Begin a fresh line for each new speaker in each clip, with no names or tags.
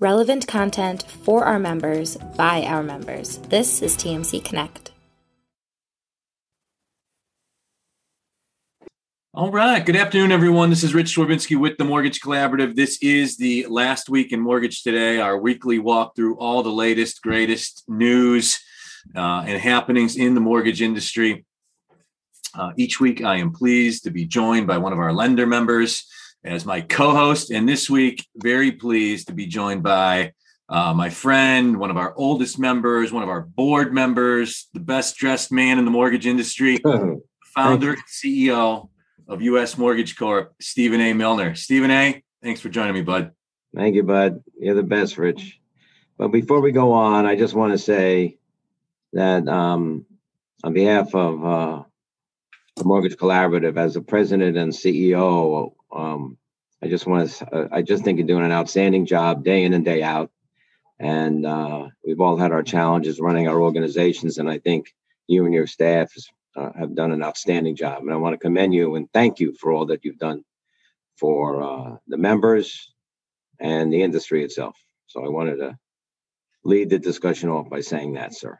relevant content for our members by our members. This is TMC Connect.
All right. Good afternoon, everyone. This is Rich Swerbinsky with the Mortgage Collaborative. This is the last week in Mortgage Today, our weekly walk through all the latest, greatest news uh, and happenings in the mortgage industry. Uh, each week, I am pleased to be joined by one of our lender members as my co host. And this week, very pleased to be joined by uh, my friend, one of our oldest members, one of our board members, the best dressed man in the mortgage industry, founder and CEO of U.S. Mortgage Corp, Stephen A. Milner. Stephen A., thanks for joining me, bud.
Thank you, bud. You're the best, Rich. But before we go on, I just want to say that um, on behalf of uh, the Mortgage Collaborative, as the president and CEO, um, I just want to, uh, I just think you're doing an outstanding job day in and day out. And uh, we've all had our challenges running our organizations. And I think you and your staff uh, have done an outstanding job. And I want to commend you and thank you for all that you've done for uh, the members and the industry itself. So I wanted to lead the discussion off by saying that, sir.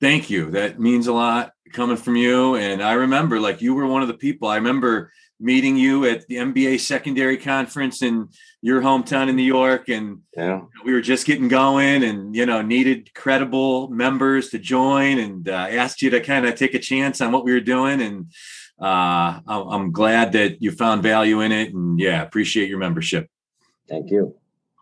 Thank you. That means a lot coming from you. And I remember, like, you were one of the people. I remember meeting you at the MBA secondary conference in your hometown in New York. And yeah. we were just getting going and, you know, needed credible members to join and uh, asked you to kind of take a chance on what we were doing. And uh, I'm glad that you found value in it. And yeah, appreciate your membership.
Thank you.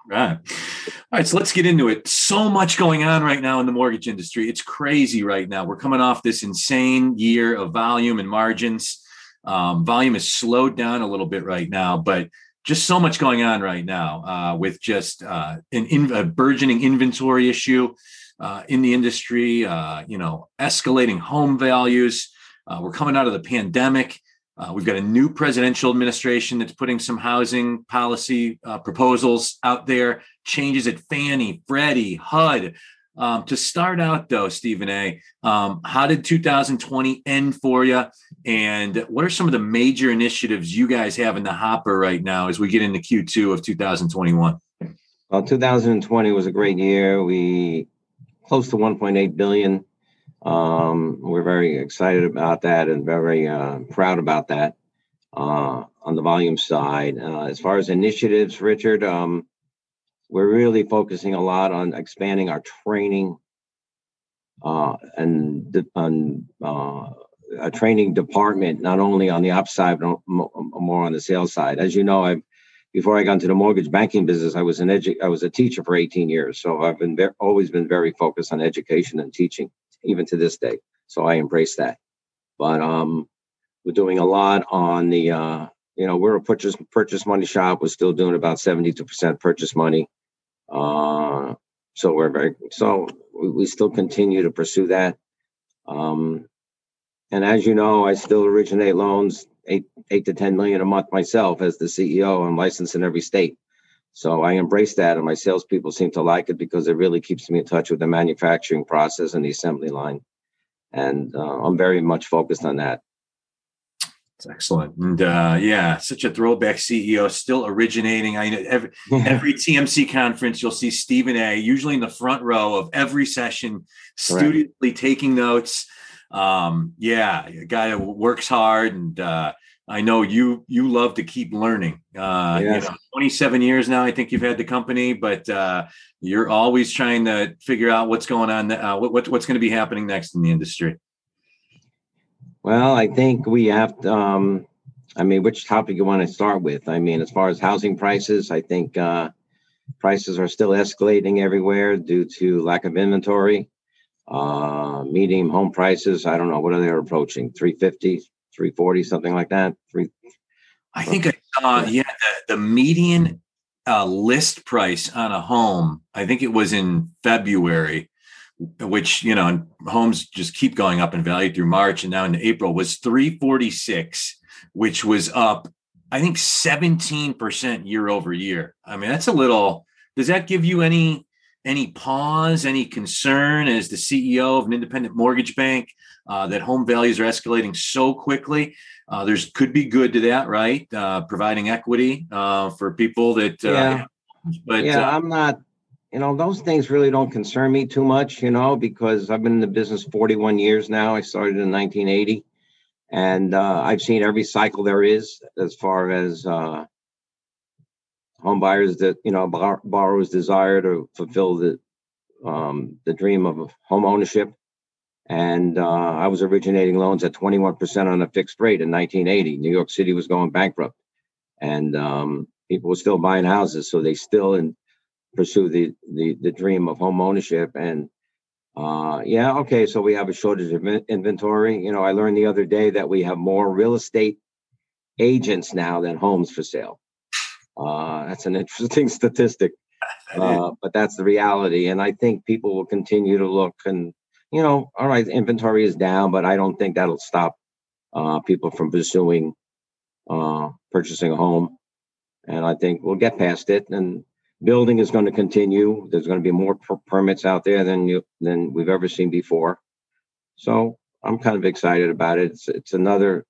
Right. All right, so let's get into it. So much going on right now in the mortgage industry. It's crazy right now. We're coming off this insane year of volume and margins. Um, volume has slowed down a little bit right now, but just so much going on right now uh, with just uh, an in, a burgeoning inventory issue uh, in the industry. Uh, you know, escalating home values. Uh, we're coming out of the pandemic. Uh, we've got a new presidential administration that's putting some housing policy proposals out there. Changes at Fannie, Freddie, HUD. Um, to start out, though, Stephen A., um, how did 2020 end for you? And what are some of the major initiatives you guys have in the hopper right now as we get into Q2 of 2021?
Well, 2020 was a great year. We close to 1.8 billion. Um, we're very excited about that and very uh, proud about that uh, on the volume side. Uh, as far as initiatives, Richard, um, we're really focusing a lot on expanding our training uh, and on uh, a training department, not only on the ops side, but more on the sales side. As you know, I before I got into the mortgage banking business, I was an edu- I was a teacher for 18 years, so I've been ve- always been very focused on education and teaching, even to this day. So I embrace that. But um, we're doing a lot on the uh, you know we're a purchase purchase money shop. We're still doing about 72% purchase money. Uh, so we're very so we, still continue to pursue that. Um, and as you know, I still originate loans eight eight to ten million a month myself as the CEO. I'm licensed in every state. So I embrace that, and my salespeople seem to like it because it really keeps me in touch with the manufacturing process and the assembly line. And uh, I'm very much focused on that.
It's excellent. And uh, yeah, such a throwback CEO, still originating. I know every, every TMC conference, you'll see Stephen A. usually in the front row of every session, studiously taking notes. Um, yeah, a guy that works hard, and uh, I know you you love to keep learning. Uh, yes. you know, 27 years now, I think you've had the company, but uh, you're always trying to figure out what's going on, uh, what, what's going to be happening next in the industry.
Well, I think we have to, um, I mean, which topic you want to start with? I mean, as far as housing prices, I think uh, prices are still escalating everywhere due to lack of inventory. Uh, medium home prices, I don't know, what are they approaching? 350, 340, something like that? Three.
I think I saw, yeah, the, the median uh, list price on a home, I think it was in February which you know homes just keep going up in value through march and now in april was 346 which was up i think 17% year over year. I mean that's a little does that give you any any pause any concern as the ceo of an independent mortgage bank uh, that home values are escalating so quickly? Uh, there's could be good to that right? Uh, providing equity uh, for people that uh,
yeah. but yeah uh, i'm not you know, those things really don't concern me too much, you know, because I've been in the business 41 years now. I started in 1980, and uh, I've seen every cycle there is as far as uh, home buyers that you know borrowers desire to fulfill the um, the dream of home ownership. And uh, I was originating loans at 21% on a fixed rate in 1980. New York City was going bankrupt, and um, people were still buying houses, so they still in, pursue the, the the dream of home ownership. And uh, yeah, okay, so we have a shortage of inventory. You know, I learned the other day that we have more real estate agents now than homes for sale. Uh, that's an interesting statistic, uh, but that's the reality. And I think people will continue to look and, you know, all right, inventory is down, but I don't think that'll stop uh, people from pursuing uh, purchasing a home. And I think we'll get past it. And building is going to continue. There's going to be more per- permits out there than you than we've ever seen before. So I'm kind of excited about it. It's it's another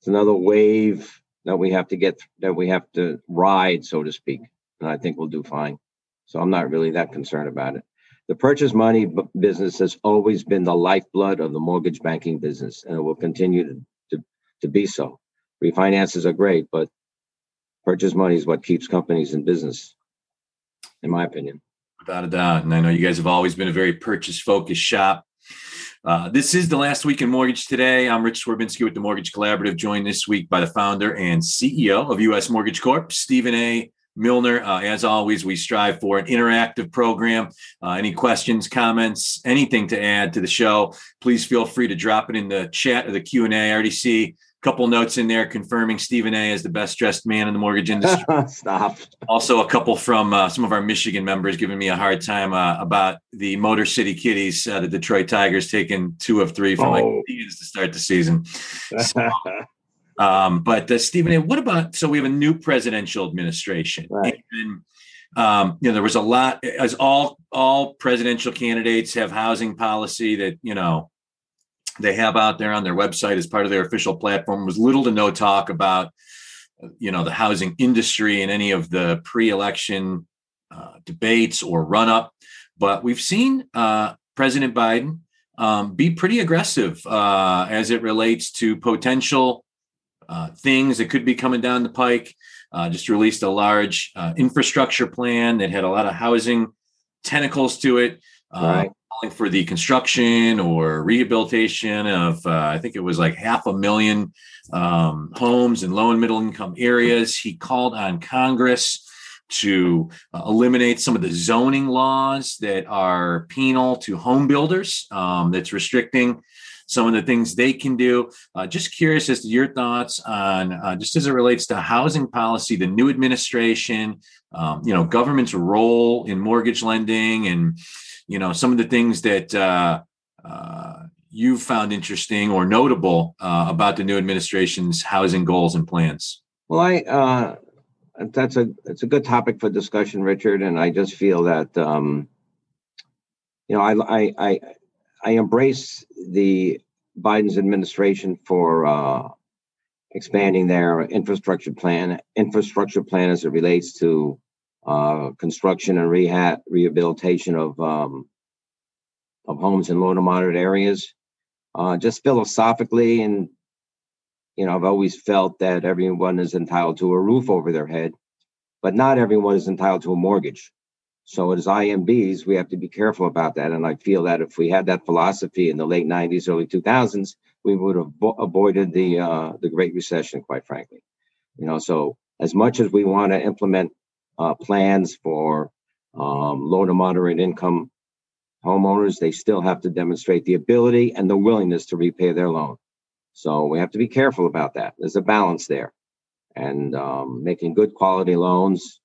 it's another wave that we have to get that we have to ride, so to speak. And I think we'll do fine. So I'm not really that concerned about it. The purchase money b- business has always been the lifeblood of the mortgage banking business, and it will continue to, to, to be so. Refinances are great, but purchase money is what keeps companies in business, in my opinion.
Without a doubt. And I know you guys have always been a very purchase focused shop. Uh, this is the last week in mortgage today. I'm Rich Swerbinsky with the Mortgage Collaborative, joined this week by the founder and CEO of U.S. Mortgage Corp, Stephen A. Milner. Uh, as always, we strive for an interactive program. Uh, any questions, comments, anything to add to the show, please feel free to drop it in the chat or the Q and A. I already see couple notes in there confirming Stephen A is the best dressed man in the mortgage industry.
Stop.
Also, a couple from uh, some of our Michigan members giving me a hard time uh, about the Motor City Kitties, uh, the Detroit Tigers taking two of three from oh. like to start the season. So, um, but uh, Stephen A, what about? So we have a new presidential administration.
Right.
And, um, you know, there was a lot as all all presidential candidates have housing policy that you know they have out there on their website as part of their official platform. Was little to no talk about you know the housing industry and any of the pre-election uh, debates or run-up. But we've seen uh, president biden um, be pretty aggressive uh, as it relates to potential uh, things that could be coming down the pike. Uh, just released a large uh, infrastructure plan that had a lot of housing tentacles to it.
Right
calling for the construction or rehabilitation of, uh, I think it was like half a million um, homes in low and middle income areas. He called on Congress to uh, eliminate some of the zoning laws that are penal to home builders, um, that's restricting some of the things they can do. Uh, just curious as to your thoughts on uh, just as it relates to housing policy, the new administration, um, you know, government's role in mortgage lending and you know some of the things that uh, uh, you've found interesting or notable uh, about the new administration's housing goals and plans.
Well, I uh, that's a it's a good topic for discussion, Richard, and I just feel that um, you know I I I, I embrace the Biden's administration for uh, expanding their infrastructure plan infrastructure plan as it relates to uh, construction and rehab rehabilitation of um, of homes in low to moderate areas. Uh, just philosophically, and you know, I've always felt that everyone is entitled to a roof over their head, but not everyone is entitled to a mortgage. So as IMBs, we have to be careful about that. And I feel that if we had that philosophy in the late '90s, early 2000s, we would have avoided the uh, the Great Recession, quite frankly. You know, so as much as we want to implement uh, plans for um, low to moderate income homeowners, they still have to demonstrate the ability and the willingness to repay their loan. So we have to be careful about that. There's a balance there. And um, making good quality loans,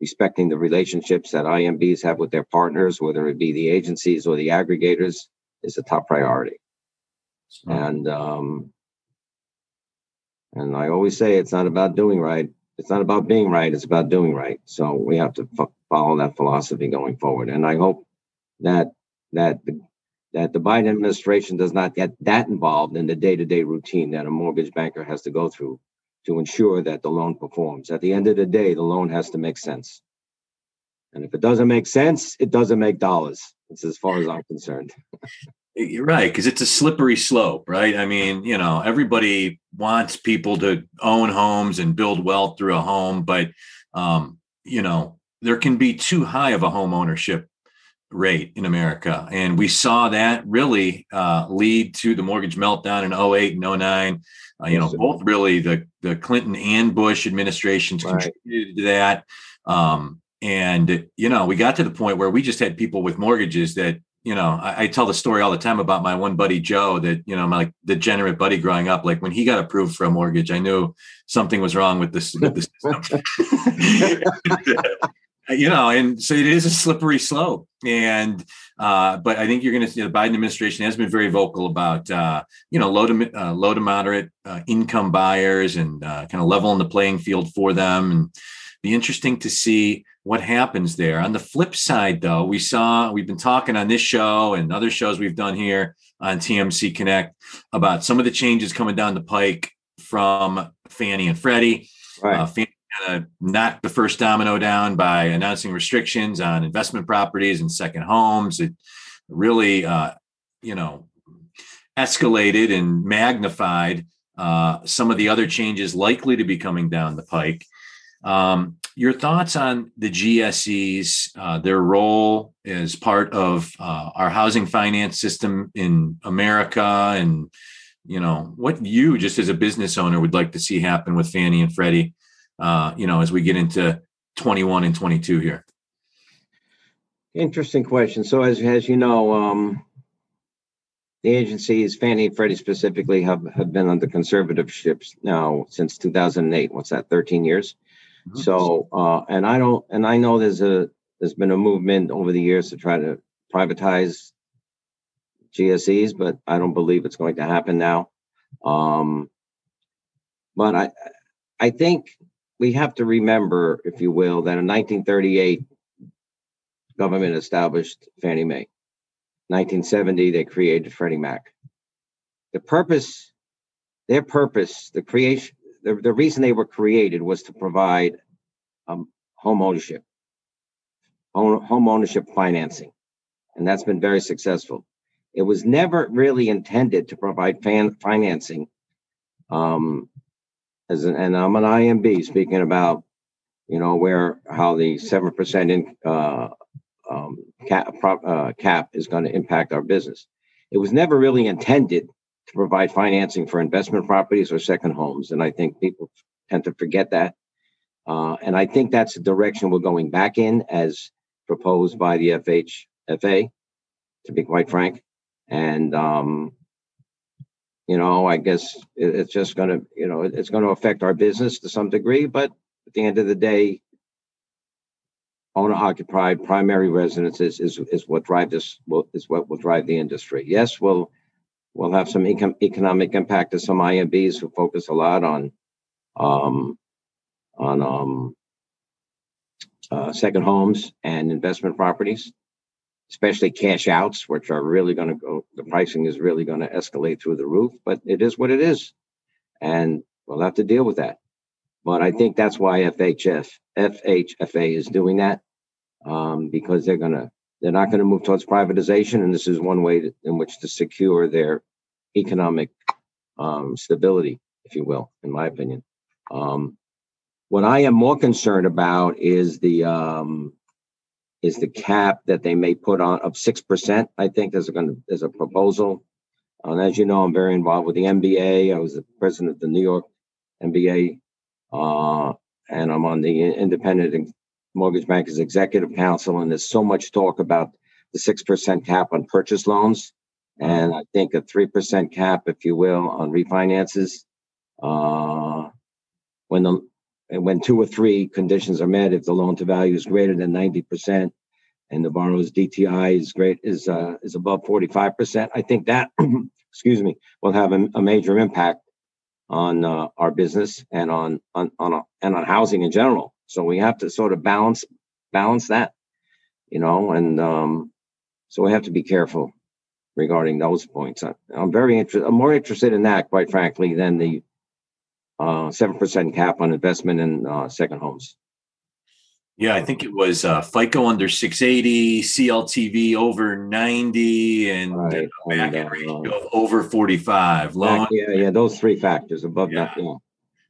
respecting the relationships that IMBs have with their partners, whether it be the agencies or the aggregators, is a top priority. And um, and I always say it's not about doing right, it's not about being right it's about doing right so we have to f- follow that philosophy going forward and i hope that that the, that the biden administration does not get that involved in the day-to-day routine that a mortgage banker has to go through to ensure that the loan performs at the end of the day the loan has to make sense And if it doesn't make sense, it doesn't make dollars. That's as far as I'm concerned.
You're right, because it's a slippery slope, right? I mean, you know, everybody wants people to own homes and build wealth through a home, but um, you know, there can be too high of a home ownership rate in America. And we saw that really uh, lead to the mortgage meltdown in 08 and 09. Uh, you know, both really the, the Clinton and Bush administrations right. contributed to that. Um, and, you know, we got to the point where we just had people with mortgages that, you know, I, I, tell the story all the time about my one buddy, Joe, that, you know, my like degenerate buddy growing up, like when he got approved for a mortgage, I knew something was wrong with this, with you know, and so it is a slippery slope. And uh, but I think you're going to see the Biden administration has been very vocal about uh, you know low to uh, low to moderate uh, income buyers and uh, kind of leveling the playing field for them. And be interesting to see what happens there. On the flip side, though, we saw we've been talking on this show and other shows we've done here on TMC Connect about some of the changes coming down the pike from Fannie and Freddie. Right. Uh, Fannie kind of knocked the first domino down by announcing restrictions on investment properties and second homes. It really, uh, you know, escalated and magnified uh, some of the other changes likely to be coming down the pike. Um, your thoughts on the GSEs, uh, their role as part of uh, our housing finance system in America, and you know what you, just as a business owner, would like to see happen with Fannie and Freddie uh, you know, as we get into 21 and 22 here?
Interesting question. So, as as you know, um, the agencies, Fannie and Freddie specifically, have, have been under conservatorships now since 2008. What's that? 13 years. Mm-hmm. So, uh, and I don't, and I know there's a there's been a movement over the years to try to privatize GSEs, but I don't believe it's going to happen now. Um, but I I think we have to remember, if you will, that in 1938, government established Fannie Mae. 1970, they created Freddie Mac. The purpose, their purpose, the creation, the, the reason they were created was to provide um, home ownership, home, ownership financing. And that's been very successful. It was never really intended to provide fan, financing um, as an, and I'm an IMB speaking about, you know, where how the seven percent in uh, um, cap, uh, cap is going to impact our business. It was never really intended to provide financing for investment properties or second homes, and I think people tend to forget that. Uh, and I think that's the direction we're going back in, as proposed by the FHFA, to be quite frank. And um, you know, I guess it's just going to, you know, it's going to affect our business to some degree. But at the end of the day, owner occupied primary residences is, is what drive this is what will drive the industry. Yes, we'll we'll have some income economic impact to some IMBs who focus a lot on um, on um, uh, second homes and investment properties especially cash outs, which are really going to go, the pricing is really going to escalate through the roof, but it is what it is. And we'll have to deal with that. But I think that's why FHF, FHFA is doing that um, because they're going to, they're not going to move towards privatization. And this is one way to, in which to secure their economic um, stability, if you will, in my opinion. Um, what I am more concerned about is the um, is the cap that they may put on of six percent. I think there's going there's a proposal. And as you know, I'm very involved with the MBA. I was the president of the New York MBA, uh, and I'm on the Independent Mortgage Bankers Executive Council. And there's so much talk about the six percent cap on purchase loans, and I think a three percent cap, if you will, on refinances. Uh, when the when two or three conditions are met, if the loan to value is greater than 90% and the borrower's DTI is great is uh, is above 45%, I think that excuse me will have a, a major impact on uh, our business and on on on on housing in general. So we have to sort of balance balance that, you know, and um, so we have to be careful regarding those points. I, I'm very interested. I'm more interested in that, quite frankly, than the uh, seven percent cap on investment in uh, second homes.
Yeah, I think it was uh, FICO under 680, CLTV over 90, and right. back uh, ratio over 45.
Loan, yeah, yeah, those three factors above yeah. that. Yeah.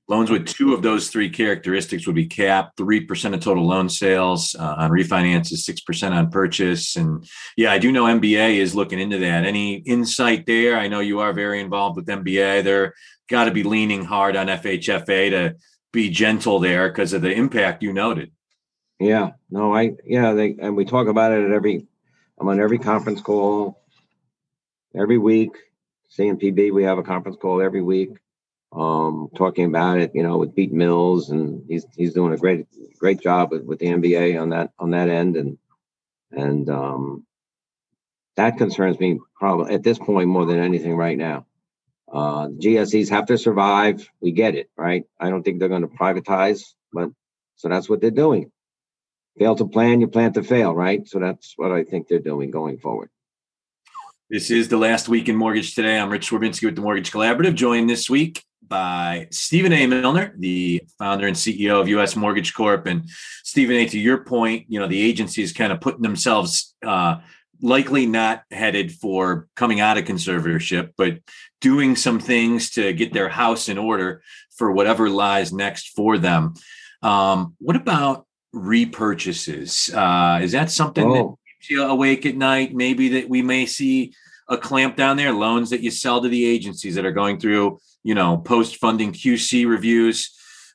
Loans with two of those three characteristics would be capped, 3% of total loan sales uh, on refinances, 6% on purchase. And yeah, I do know MBA is looking into that. Any insight there? I know you are very involved with MBA. They're got to be leaning hard on FHFA to be gentle there because of the impact you noted.
Yeah, no, I yeah, they and we talk about it at every. I'm on every conference call every week. CNPB, we have a conference call every week, um, talking about it. You know, with Pete Mills, and he's he's doing a great great job with, with the MBA on that on that end, and and um, that concerns me probably at this point more than anything right now. Uh, GSEs have to survive. We get it, right? I don't think they're going to privatize, but so that's what they're doing fail to plan, you plan to fail, right? So that's what I think they're doing going forward.
This is the last week in mortgage today. I'm Rich Swerbinsky with the Mortgage Collaborative, joined this week by Stephen A. Milner, the founder and CEO of U.S. Mortgage Corp. And Stephen A. To your point, you know the agency is kind of putting themselves uh, likely not headed for coming out of conservatorship, but doing some things to get their house in order for whatever lies next for them. Um, what about repurchases. Uh, is that something oh. that keeps you awake at night? Maybe that we may see a clamp down there, loans that you sell to the agencies that are going through, you know, post funding QC reviews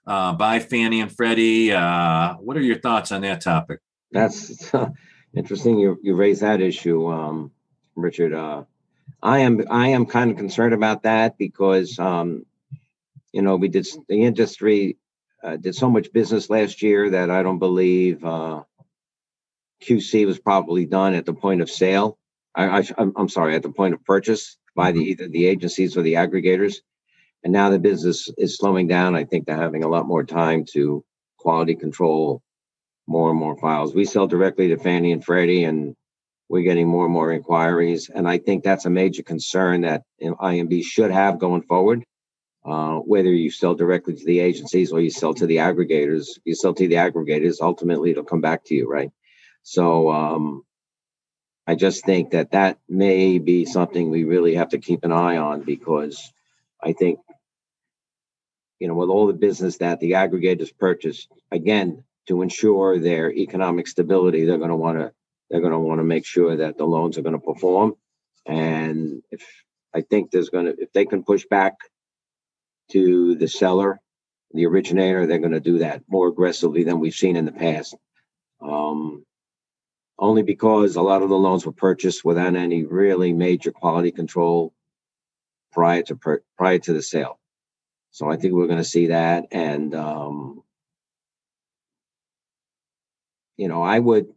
uh, by Fannie and Freddie. Uh, what are your thoughts on that topic?
That's interesting. You you raise that issue, um, Richard. Uh, I am I am kind of concerned about that because um, you know we did the industry uh, did so much business last year that I don't believe uh, QC was probably done at the point of sale. I, am sorry, at the point of purchase by the mm-hmm. either the agencies or the aggregators. And now the business is slowing down. I think they're having a lot more time to quality control more and more files. We sell directly to Fannie and Freddie, and we're getting more and more inquiries. And I think that's a major concern that IMB should have going forward uh, whether you sell directly to the agencies or you sell to the aggregators. you sell to the aggregators, ultimately it'll come back to you, right? So um, I just think that that may be something we really have to keep an eye on because I think, you know, with all the business that the aggregators purchase, again, to ensure their economic stability, they're going to want to they're going to want to make sure that the loans are going to perform. And if I think there's going to if they can push back to the seller, the originator, they're going to do that more aggressively than we've seen in the past. Um, only because a lot of the loans were purchased without any really major quality control prior to per, prior to the sale. So I think we're going to see that, and um, you know, I would,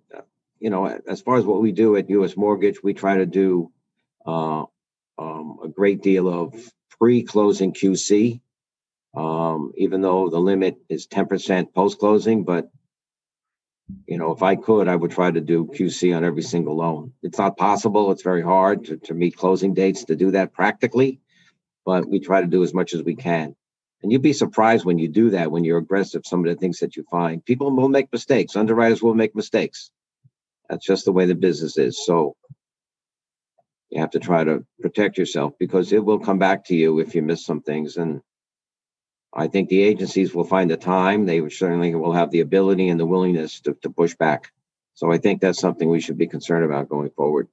you know, as far as what we do at U.S. Mortgage, we try to do uh, um, a great deal of pre-closing QC um, even though the limit is 10% post closing. But, you know, if I could, I would try to do QC on every single loan. It's not possible. It's very hard to, to meet closing dates to do that practically, but we try to do as much as we can. And you'd be surprised when you do that, when you're aggressive, some of the things that you find. People will make mistakes, underwriters will make mistakes. That's just the way the business is. So you have to try to protect yourself because it will come back to you if you miss some things. And I think the agencies will find the time. They certainly will have the ability and the willingness to, to push back. So I think that's something we should be concerned about going forward.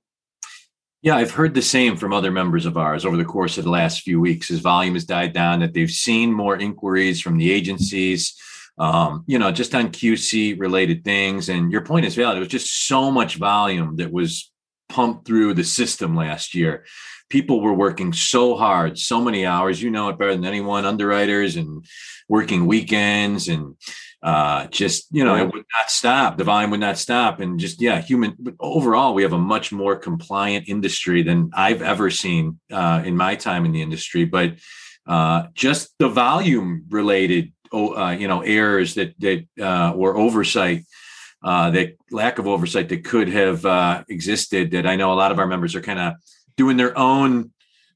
Yeah, I've heard the same from other members of ours over the course of the last few weeks as volume has died down, that they've seen more inquiries from the agencies, um, you know, just on QC related things. And your point is valid. It was just so much volume that was pumped through the system last year people were working so hard, so many hours. You know it better than anyone. Underwriters and working weekends and uh, just you know it would not stop. The volume would not stop, and just yeah, human. Overall, we have a much more compliant industry than I've ever seen uh, in my time in the industry. But uh, just the volume related, uh, you know, errors that that uh, or oversight. Uh, that lack of oversight that could have uh, existed that I know a lot of our members are kind of doing their own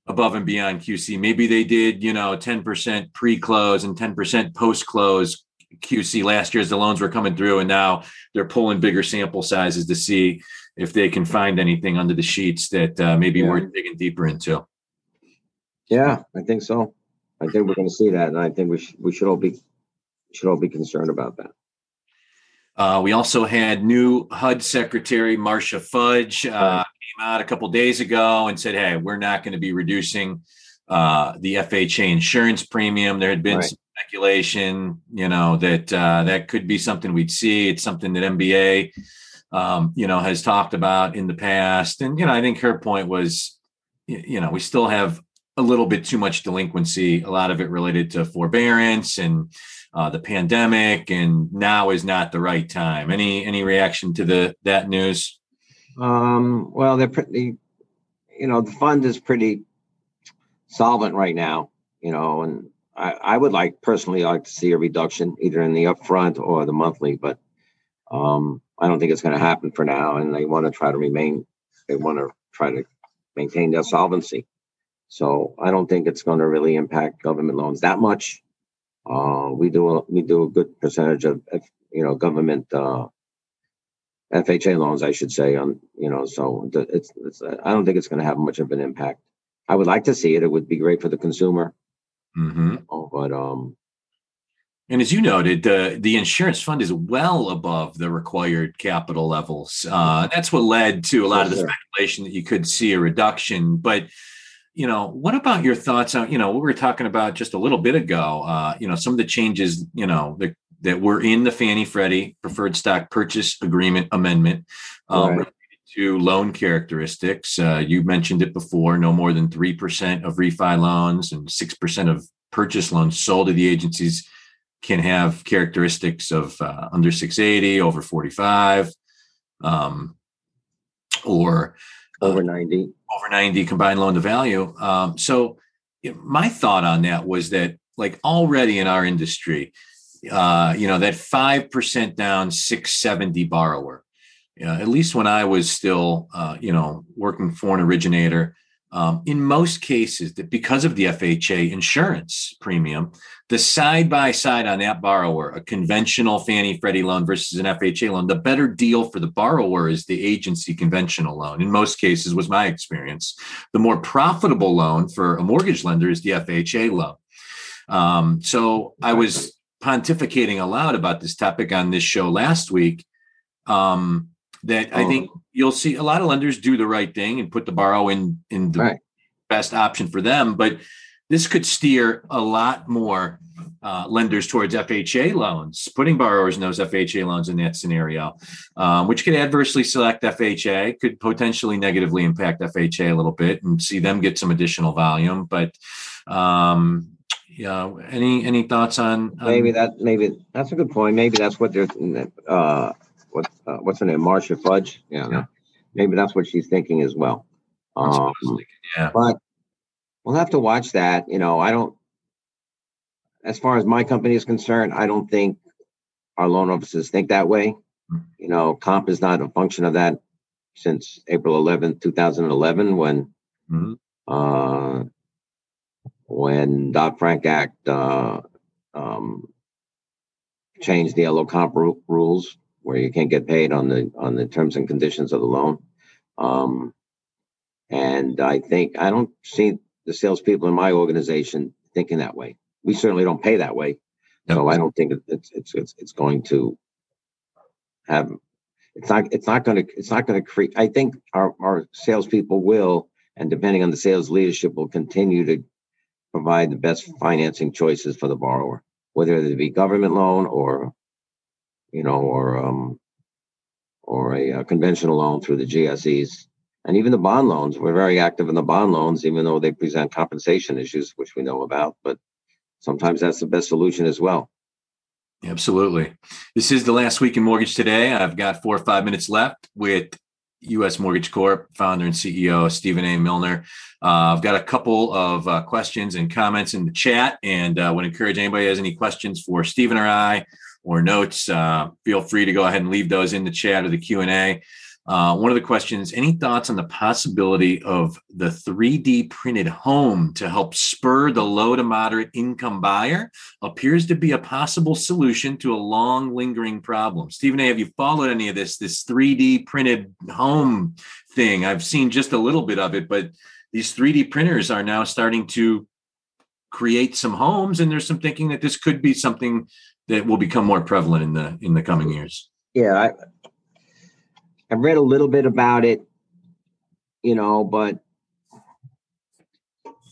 above and beyond QC. Maybe they did, you know, 10% pre-close and 10% post-close QC last year as the loans were coming through, and now they're pulling bigger sample sizes to see if they can find anything under the sheets that uh, maybe
Yeah.
worth digging deeper into.
Yeah, I think so. I think we're going to see that, and I think we should we should all be should all be concerned about that.
Uh, we also had new HUD Secretary Marcia Fudge uh, came out a couple days ago and said, "Hey, we're not going to be reducing uh, the FHA insurance premium." There had been
Right.
some speculation, you know, that uh, that could be something we'd see. It's something that MBA, um, you know, has talked about in the past, and you know, I think her point was, you know, we still have a little bit too much delinquency. A lot of it related to forbearance and uh, the pandemic, and now is not the right time. Any any reaction to the that news?
Um, well, they're pretty, you know, the fund is pretty solvent right now, you know, and I, I would like personally like to see a reduction either in the upfront or the monthly, but um, I don't think it's going to happen for now. And they want to try to remain, they want to try to maintain their solvency. So I don't think it's going to really impact government loans that much. Uh, we do a, we do a good percentage of, of you know government uh, FHA loans, I should say. On you know, so it's, it's I don't think it's going to have much of an impact. I would like to see it. It would be great for the consumer,
hmm
oh, but um,
And as you noted, the the insurance fund is well above the required capital levels. Uh, that's what led to a lot of the speculation that you could see a reduction. But you know, what about your thoughts on you know what we were talking about just a little bit ago? Uh, you know, some of the changes you know that that were in the Fannie Freddie preferred stock purchase agreement amendment. Um,
Right.
To loan characteristics, uh, you mentioned it before. No more than three percent of refi loans and six percent of purchase loans sold to the agencies can have characteristics of uh, under 680, over 45, um, or
over ninety.
over 90 combined loan to value. Um, so you know, my thought on that was that like already in our industry, uh, you know, that 5% down 670 borrower, know, at least when I was still, uh, you know, working for an originator, um, in most cases that because of the FHA insurance premium, the side by side on that borrower, a conventional Fannie Freddie loan versus an FHA loan, the better deal for the borrower is the agency conventional loan. In most cases, was my experience. The more profitable loan for a mortgage lender is the FHA loan. Um, so I was pontificating aloud about this topic on this show last week. Um, that I think you'll see a lot of lenders do the right thing and put the borrow in in the
Right.
best option for them, but this could steer a lot more uh, lenders towards FHA loans, putting borrowers in those FHA loans in that scenario, um, which could adversely select FHA, could potentially negatively impact FHA a little bit and see them get some additional volume. But um, yeah, any any thoughts on, on
Maybe that maybe that's a good point. Maybe that's what they're uh, what uh, what's her name, Marcia Fudge. Yeah,
Yeah.
maybe that's what she's thinking as well.
That's what I
Um,
thinking, yeah.
but we'll have to watch that. You know, I don't. As far as my company is concerned, I don't think our loan officers think that way.
Mhm.
You know, comp is not a function of that since April 11th, 2011, when
Mhm.
uh, when Dodd Frank Act uh, um, changed the LO comp ru- rules, where you can't get paid on the on the terms and conditions of the loan. Um, and I think I don't see the salespeople in my organization thinking that way. We certainly don't pay that way, so I don't think it's it's it's it's going to have. It's not. It's not going to. It's not going to create. I think our our salespeople will, and depending on the sales leadership, will continue to provide the best financing choices for the borrower, whether it be government loan or, you know, or um, or a, uh conventional loan through the GSEs, and even the bond loans. We're very active in the bond loans, even though they present compensation issues, which we know about. But sometimes that's the best solution as well.
Absolutely. This is the last week in Mortgage Today. I've got four or five minutes left with U.S. Mortgage Corp. founder and CEO Stephen A. Milner. Uh, I've got a couple of uh, questions and comments in the chat, and uh, would encourage anybody has any questions for Stephen or I or notes. Uh, feel free to go ahead and leave those in the chat or the Q and A. Uh, one of the questions any thoughts on the possibility of the 3D printed home to help spur the low to moderate income buyer? Appears to be a possible solution to a long lingering problem. Stephen A., have you followed any of this, this 3D printed home thing? I've seen just a little bit of it, but these 3D printers are now starting to create some homes, and there's some thinking that this could be something that will become more prevalent in the in the coming years.
Yeah, I, I've read a little bit about it, you know, but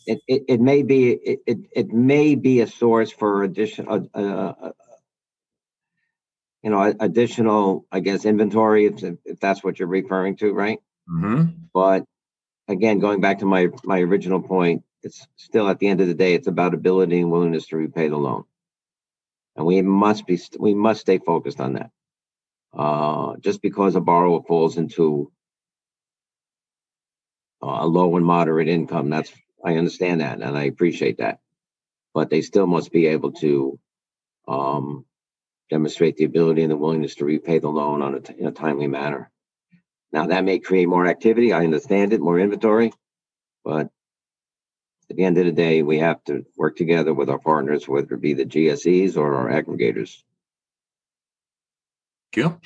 it, it, it may be it, it, it may be a source for additional uh, uh, you know additional I guess inventory if, if that's what you're referring to, right?
Mm-hmm.
But again, going back to my my original point, it's still at the end of the day, it's about ability and willingness to repay the loan, and we must be we must stay focused on that. Uh, just because a borrower falls into a low and moderate income, that's I understand that and I appreciate that, but they still must be able to um, demonstrate the ability and the willingness to repay the loan on a t- in a timely manner. Now that may create more activity. I understand it, more inventory, but at the end of the day, we have to work together with our partners, whether it be the GSEs or our aggregators.
Cool.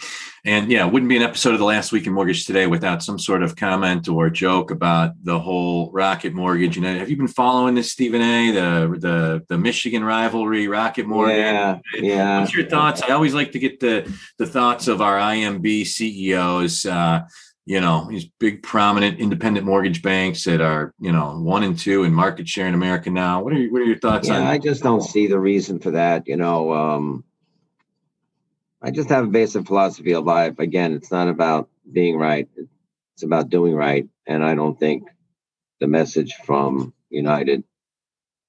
And yeah, wouldn't be an episode of the last week in mortgage today without some sort of comment or joke about the whole Rocket Mortgage. You know, have you been following this, Stephen A. The the the Michigan rivalry, Rocket Mortgage?
Yeah, yeah.
What's your thoughts? I always like to get the the thoughts of our IMB CEOs. Uh, you know, these big prominent independent mortgage banks that are, you know, one and two in market share in America now. What are your, what are your thoughts
yeah,
on?
I just don't see the reason for that. You know, um, I just have a basic philosophy of life. Again, it's not about being right; it's about doing right. And I don't think the message from United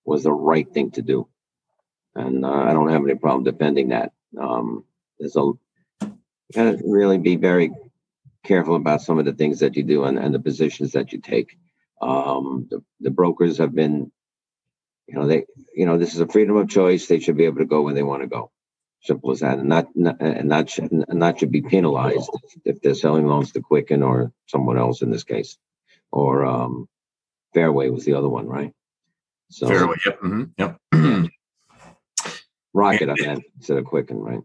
was the right thing to do. And uh, I don't have any problem defending that. Um, there's a got to really be very careful about some of the things that you do and, and the positions that you take. Um, the, the brokers have been, you know, they, you know, this is a freedom of choice. They should be able to go where they want to go. Simple as that, and not, not and not should, not should be penalized if they're selling loans to Quicken or someone else in this case, or um, Fairway was the other one, right?
So Fairway, yep, mm-hmm, yep.
Rocket, I meant instead of Quicken, right?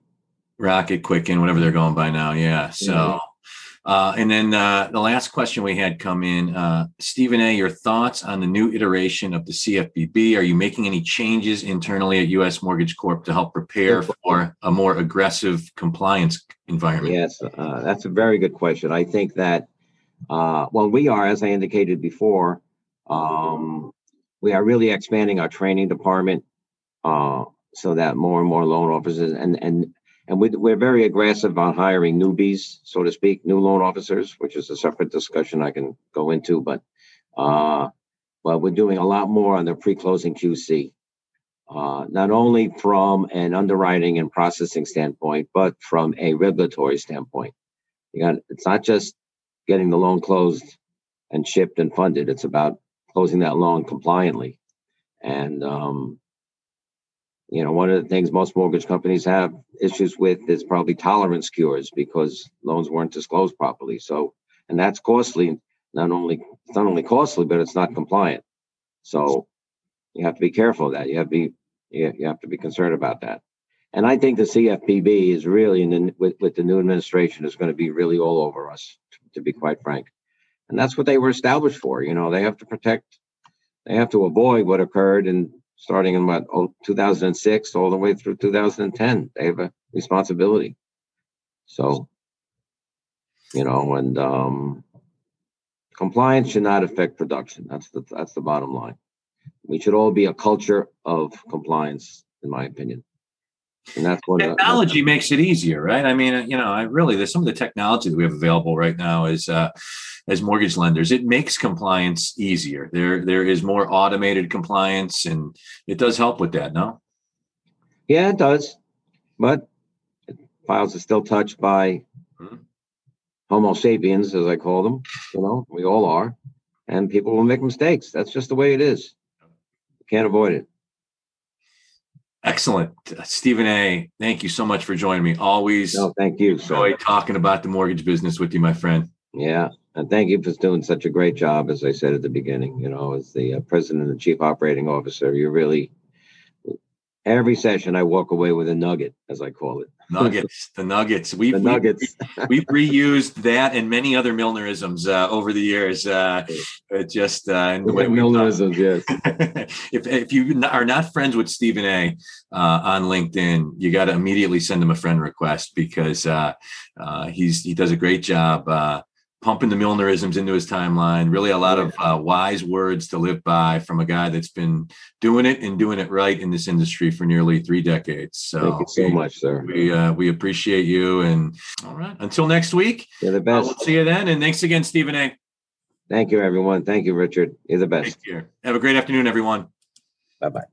Rocket, Quicken, whatever they're going by now, yeah. So. Mm-hmm. Uh, and then uh, the last question we had come in, uh, Stephen A., your thoughts on the new iteration of the CFPB? Are you making any changes internally at U.S. Mortgage Corp to help prepare for a more aggressive compliance environment?
Yes, uh, that's a very good question. I think that, uh, well, we are, as I indicated before, um, we are really expanding our training department uh, so that more and more loan officers and and and we're very aggressive on hiring newbies, so to speak, new loan officers, which is a separate discussion I can go into. But uh, well, we're doing a lot more on the pre-closing QC, uh, not only from an underwriting and processing standpoint, but from a regulatory standpoint. You got it's not just getting the loan closed and shipped and funded; it's about closing that loan compliantly. And um, you know, one of the things most mortgage companies have issues with is probably tolerance cures because loans weren't disclosed properly. So, and that's costly. Not only it's not only costly, but it's not compliant. So, you have to be careful of that. You have to be you, have to be concerned about that. And I think the CFPB is really, in the, with, with the new administration, is going to be really all over us, to be quite frank. And that's what they were established for. You know, they have to protect, they have to avoid what occurred in starting in what oh, 2006 all the way through 2010 they have a responsibility. So you know and um, compliance should not affect production. That's the that's the bottom line. We should all be a culture of compliance in my opinion
and that's what technology uh, makes it easier right i mean you know i really there's some of the technology that we have available right now is uh as mortgage lenders. It makes compliance easier. There there is more automated compliance, and it does help with that. No.
Yeah, it does, but files are still touched by mm-hmm. Homo sapiens, as I call them. You know, we all are, and people will make mistakes. That's just the way it is. You can't avoid it.
Excellent. Stephen A., thank you so much for joining me. Always
no, thank you.
Enjoy talking about the mortgage business with you, my friend.
Yeah, and thank you for doing such a great job, as I said at the beginning. You know, as the uh, president and chief operating officer, you're really every session I walk away with a nugget, as I call it.
Nuggets, the nuggets. We've,
the nuggets.
we've, we've reused that and many other Milnerisms uh, over the years. Uh, just uh,
the way Milnerisms, yes.
if if you are not friends with Stephen A. Uh, on LinkedIn, you got to immediately send him a friend request because uh, uh, he's he does a great job uh, pumping the Milnerisms into his timeline. Really, a lot of uh, wise words to live by from a guy that's been doing it and doing it right in this industry for nearly three decades. So
thank you so
we,
much, sir.
We uh, we appreciate you. And all right, until next week.
You're the best.
we'll see you then. And thanks again, Stephen A.
Thank you, everyone. Thank you, Richard. You're the best.
Have a great afternoon, everyone.
Bye bye.